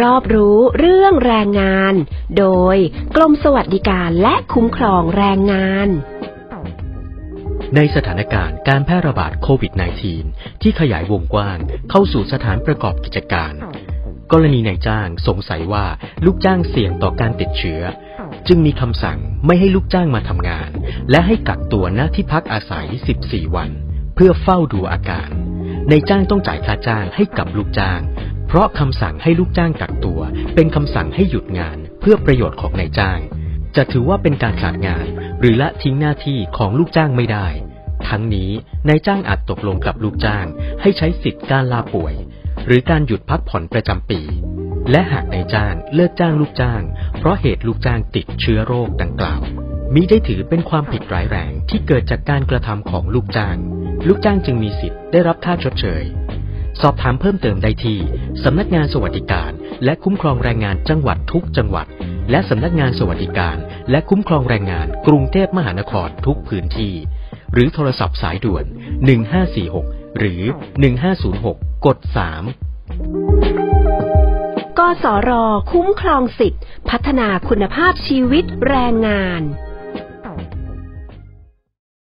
รอบรู้เรื่องแรงงาน โดยกรมสวัสดิการและคุ้มครองแรงงาน ในสถานการณ์การแพร่ระบาดโควิด -19 ที่ขยายวงกว้างเข้าสู่สถานประกอบกิจการ กรณีนายจ้างสงสัยว่าลูกจ้างเสี่ยงต่อการติดเชื้อ จึงมีคำสั่งไม่ให้ลูกจ้างมาทำงาน และให้กักตัวณที่พักอาศัย 14 วัน เพื่อเฝ้าดูอาการนายจ้างต้องจ่ายค่าจ้างให้กับลูกจ้าง เพราะคำสั่งให้ลูกจ้างกักตัว เป็นคำสั่งให้หยุดงานเพื่อประโยชน์ของนายจ้าง จะถือว่าเป็นการขาดงาน หรือละทิ้งหน้าที่ของลูกจ้างไม่ได้ ทั้งนี้นายจ้างอาจตกลงกับลูกจ้าง ให้ใช้สิทธิการลาป่วย หรือการหยุดพักผ่อนประจำปี และหากนายจ้างเลิกจ้างลูกจ้าง เพราะเหตุลูกจ้างติดเชื้อโรคดังกล่าวมิได้ถือเป็นความผิดร้ายแรงที่เกิดจากการกระทำของลูกจ้าง ลูกจ้างจึงมีสิทธิ์ได้รับค่าชดเชย สอบถามเพิ่มเติมได้ที่สำนักงานสวัสดิการ และคุ้มครองแรงงานจังหวัดทุกจังหวัด และสำนักงานสวัสดิการ และคุ้มครองแรงงาน กรุงเทพมหานครทุกพื้นที่ หรือโทรศัพท์สายด่วน 1546 หรือ 1506 กด 3 กสร คุ้มครองสิทธิพัฒนาคุณภาพชีวิตแรงงาน